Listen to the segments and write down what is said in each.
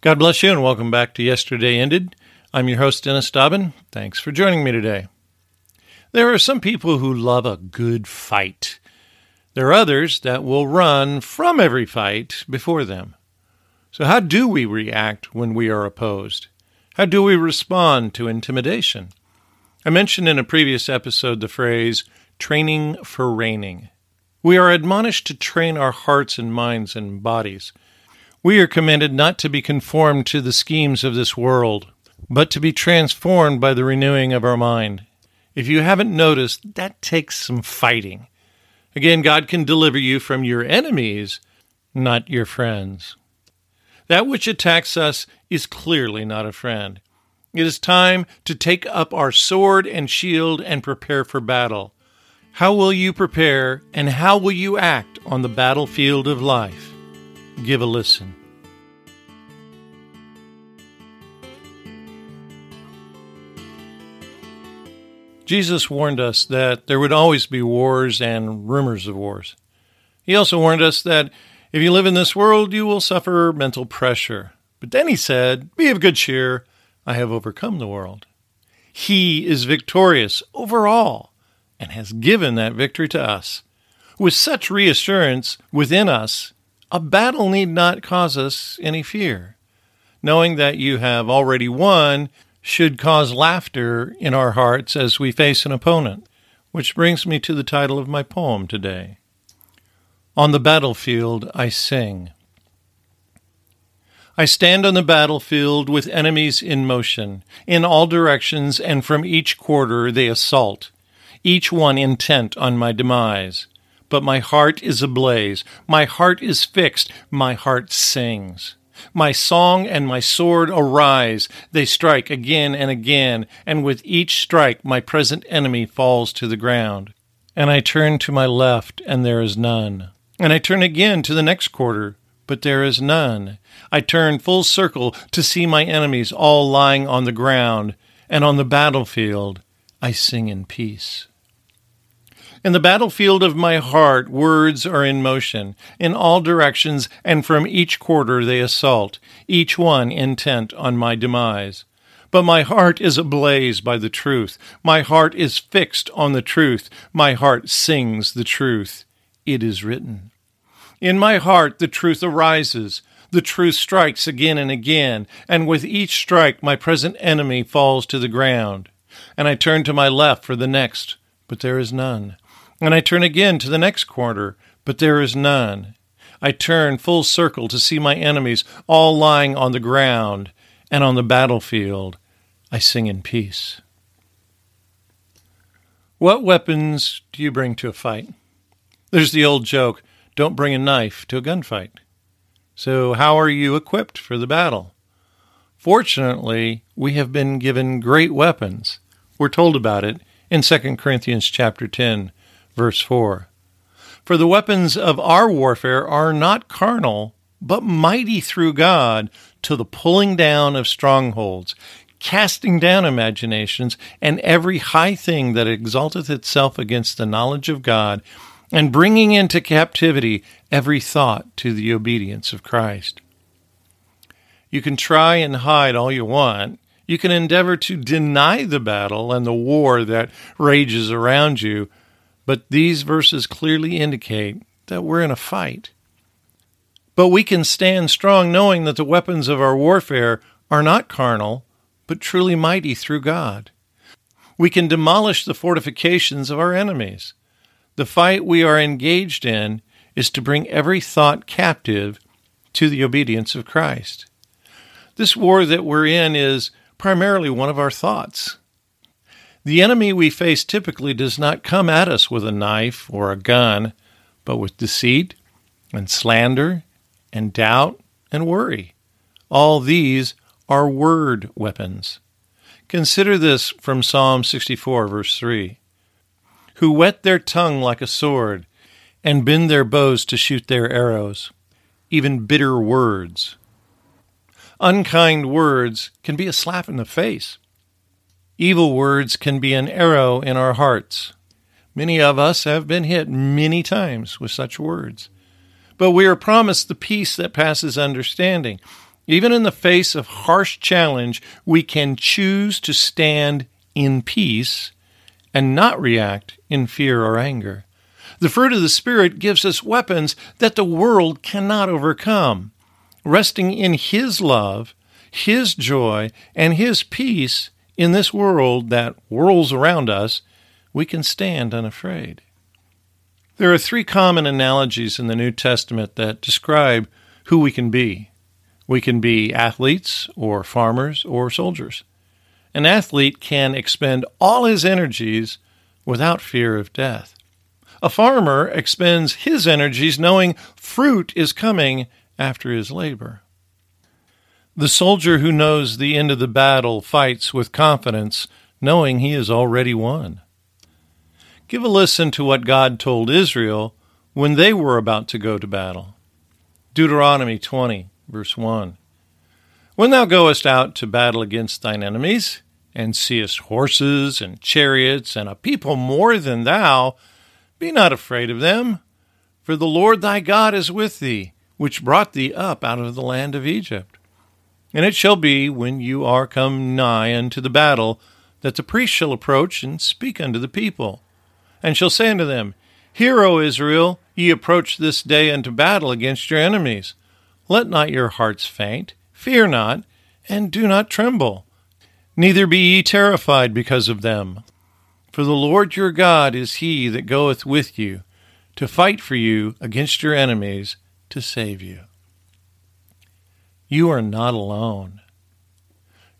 God bless you and welcome back to Yesterday Ended. I'm your host, Dennis Dobbin. Thanks for joining me today. There are some people who love a good fight. There are others that will run from every fight before them. So, how do we react when we are opposed? How do we respond to intimidation? I mentioned in a previous episode the phrase training for reigning. We are admonished to train our hearts and minds and bodies. We are commanded not to be conformed to the schemes of this world, but to be transformed by the renewing of our mind. If you haven't noticed, that takes some fighting. Again, God can deliver you from your enemies, not your friends. That which attacks us is clearly not a friend. It is time to take up our sword and shield and prepare for battle. How will you prepare and how will you act on the battlefield of life? Give a listen. Jesus warned us that there would always be wars and rumors of wars. He also warned us that if you live in this world, you will suffer mental pressure. But then he said, Be of good cheer, I have overcome the world. He is victorious over all and has given that victory to us. With such reassurance within us, a battle need not cause us any fear. Knowing that you have already won should cause laughter in our hearts as we face an opponent, which brings me to the title of my poem today. On the battlefield I sing. I stand on the battlefield with enemies in motion. In all directions and from each quarter they assault, each one intent on my demise. But my heart is ablaze, my heart is fixed, my heart sings. My song and my sword arise. They strike again and again, and with each strike my present enemy falls to the ground. And I turn to my left, and there is none. And I turn again to the next quarter, but there is none. I turn full circle to see my enemies all lying on the ground, and on the battlefield I sing in peace. In the battlefield of my heart, words are in motion. In all directions and from each quarter they assault, each one intent on my demise. But my heart is ablaze by the truth. My heart is fixed on the truth. My heart sings the truth. It is written. In my heart the truth arises. The truth strikes again and again, and with each strike my present enemy falls to the ground. And I turn to my left for the next, but there is none. And I turn again to the next quarter, but there is none. I turn full circle to see my enemies all lying on the ground, and on the battlefield I sing in peace. What weapons do you bring to a fight? There's the old joke don't bring a knife to a gunfight. So, how are you equipped for the battle? Fortunately, we have been given great weapons. We're told about it in 2 Corinthians chapter 10, Verse 4 For the weapons of our warfare are not carnal, but mighty through God to the pulling down of strongholds, casting down imaginations, and every high thing that exalteth itself against the knowledge of God, and bringing into captivity every thought to the obedience of Christ. You can try and hide all you want. You can endeavor to deny the battle and the war that rages around you, but these verses clearly indicate that we're in a fight. But we can stand strong knowing that the weapons of our warfare are not carnal, but truly mighty through God. We can demolish the fortifications of our enemies. The fight we are engaged in is to bring every thought captive to the obedience of Christ. This war that we're in is primarily one of our thoughts. The enemy we face typically does not come at us with a knife or a gun, but with deceit and slander and doubt and worry. All these are word weapons. Consider this from Psalm 64, verse 3 Who whet their tongue like a sword, and bend their bows to shoot their arrows, even bitter words. Unkind words can be a slap in the face. Evil words can be an arrow in our hearts. Many of us have been hit many times with such words. But we are promised the peace that passes understanding. Even in the face of harsh challenge, we can choose to stand in peace and not react in fear or anger. The fruit of the Spirit gives us weapons that the world cannot overcome. Resting in His love, His joy, and His peace in this world that whirls around us, we can stand unafraid. There are three common analogies in the New Testament that describe who we can be. We can be athletes, or farmers, or soldiers. An athlete can expend all his energies without fear of death. A farmer expends his energies knowing fruit is coming after his labor. The soldier who knows the end of the battle fights with confidence, knowing he has already won. Give a listen to what God told Israel when they were about to go to battle. Deuteronomy 20, verse 1. When thou goest out to battle against thine enemies, and seest horses and chariots and a people more than thou, be not afraid of them, for the Lord thy God is with thee, which brought thee up out of the land of Egypt. And it shall be, when you are come nigh unto the battle, that the priest shall approach and speak unto the people, and shall say unto them, Hear, O Israel, ye approach this day unto battle against your enemies. Let not your hearts faint, fear not, and do not tremble. Neither be ye terrified because of them. For the Lord your God is he that goeth with you to fight for you against your enemies to save you. You are not alone.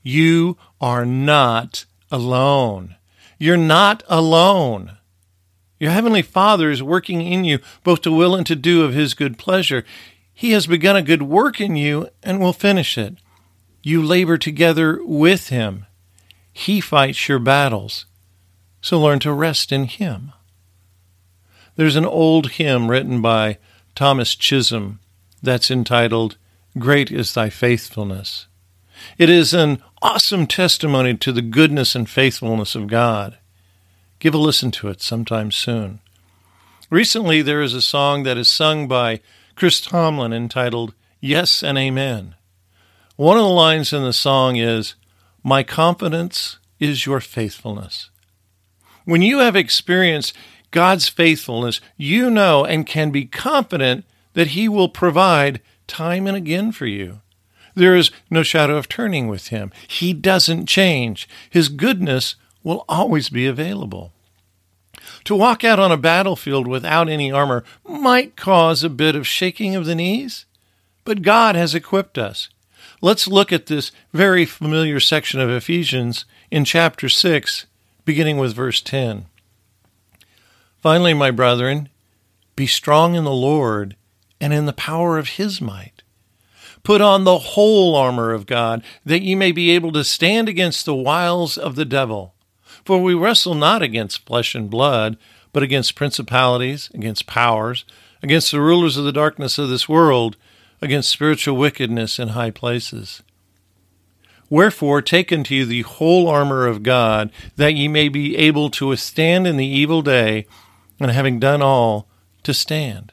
You are not alone. You're not alone. Your Heavenly Father is working in you both to will and to do of His good pleasure. He has begun a good work in you and will finish it. You labor together with Him. He fights your battles so learn to rest in Him. There's an old hymn written by Thomas Chisholm that's entitled, Great is Thy Faithfulness. It is an awesome testimony to the goodness and faithfulness of God. Give a listen to it sometime soon. Recently, there is a song that is sung by Chris Tomlin entitled Yes and Amen. One of the lines in the song is, My confidence is your faithfulness. When you have experienced God's faithfulness, you know and can be confident that He will provide time and again for you. There is no shadow of turning with Him. He doesn't change. His goodness will always be available. To walk out on a battlefield without any armor might cause a bit of shaking of the knees, but God has equipped us. Let's look at this very familiar section of Ephesians in chapter 6 beginning with verse 10. Finally, my brethren, be strong in the Lord and in the power of his might. Put on the whole armor of God, that ye may be able to stand against the wiles of the devil. For we wrestle not against flesh and blood, but against principalities, against powers, against the rulers of the darkness of this world, against spiritual wickedness in high places. Wherefore, take unto you the whole armor of God, that ye may be able to withstand in the evil day, and having done all, to stand.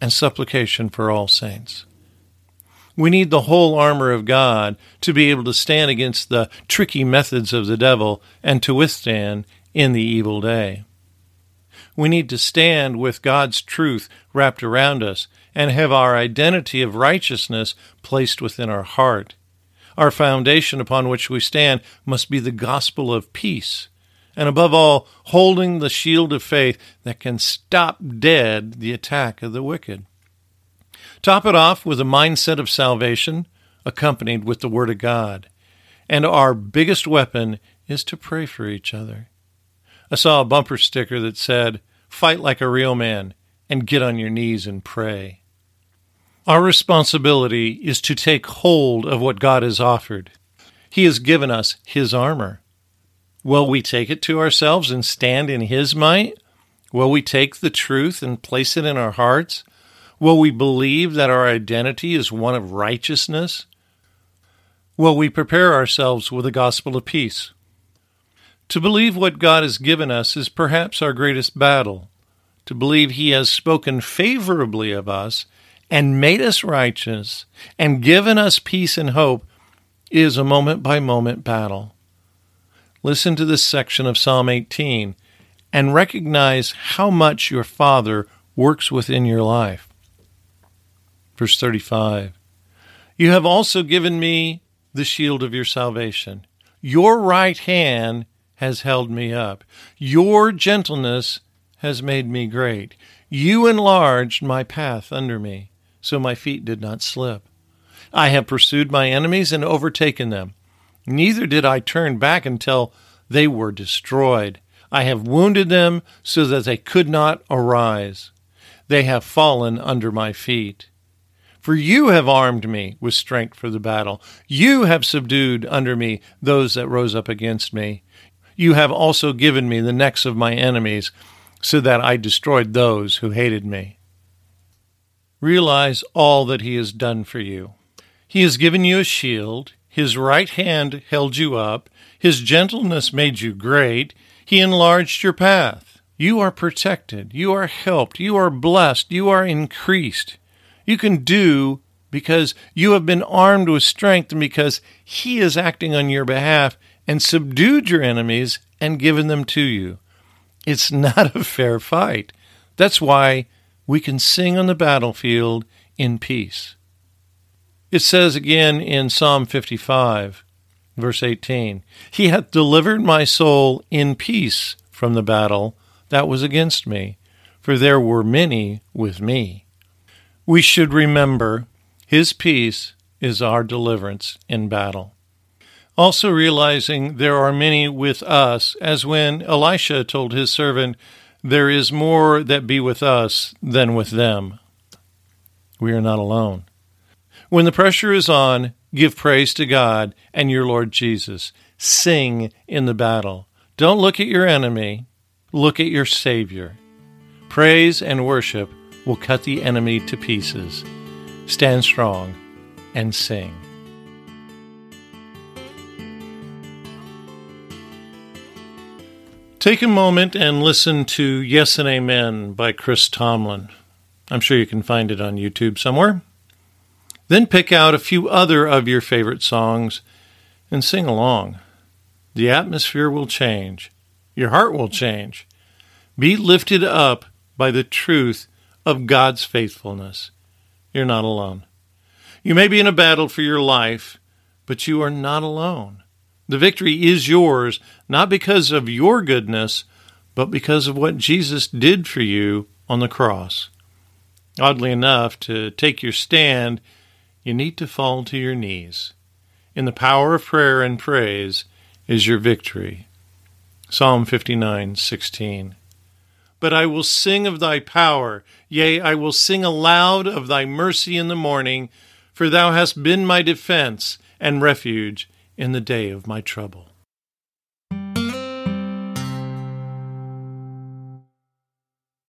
and supplication for all saints. We need the whole armor of God to be able to stand against the tricky methods of the devil and to withstand in the evil day. We need to stand with God's truth wrapped around us and have our identity of righteousness placed within our heart. Our foundation upon which we stand must be the gospel of peace, and above all, holding the shield of faith that can stop dead the attack of the wicked. Top it off with a mindset of salvation, accompanied with the Word of God. And our biggest weapon is to pray for each other. I saw a bumper sticker that said, Fight like a real man and get on your knees and pray. Our responsibility is to take hold of what God has offered. He has given us His armor. Will we take it to ourselves and stand in His might? Will we take the truth and place it in our hearts? Will we believe that our identity is one of righteousness? Will we prepare ourselves with the gospel of peace? To believe what God has given us is perhaps our greatest battle. To believe He has spoken favorably of us and made us righteous and given us peace and hope is a moment by moment battle. Listen to this section of Psalm 18 and recognize how much your Father works within your life. Verse 35 You have also given me the shield of your salvation. Your right hand has held me up. Your gentleness has made me great. You enlarged my path under me, so my feet did not slip. I have pursued my enemies and overtaken them. Neither did I turn back until they were destroyed. I have wounded them so that they could not arise. They have fallen under my feet. For you have armed me with strength for the battle. You have subdued under me those that rose up against me. You have also given me the necks of my enemies, so that I destroyed those who hated me. Realize all that He has done for you. He has given you a shield, His right hand held you up, His gentleness made you great, He enlarged your path. You are protected, you are helped, you are blessed, you are increased. You can do because you have been armed with strength and because He is acting on your behalf and subdued your enemies and given them to you. It's not a fair fight. That's why we can sing on the battlefield in peace. It says again in Psalm 55, verse 18 He hath delivered my soul in peace from the battle that was against me, for there were many with me. We should remember His peace is our deliverance in battle. Also realizing there are many with us, as when Elisha told his servant, There is more that be with us than with them. We are not alone. When the pressure is on, give praise to God and your Lord Jesus. Sing in the battle. Don't look at your enemy, look at your Savior. Praise and worship will cut the enemy to pieces. Stand strong and sing. Take a moment and listen to Yes and Amen by Chris Tomlin. I'm sure you can find it on YouTube somewhere. Then pick out a few other of your favorite songs and sing along. The atmosphere will change. Your heart will change. Be lifted up by the truth of God's faithfulness. You're not alone. You may be in a battle for your life, but you are not alone. The victory is yours, not because of your goodness, but because of what Jesus did for you on the cross. Oddly enough, to take your stand, you need to fall to your knees. In the power of prayer and praise is your victory. Psalm 59:16. But I will sing of thy power, yea, I will sing aloud of thy mercy in the morning, for thou hast been my defense and refuge in the day of my trouble.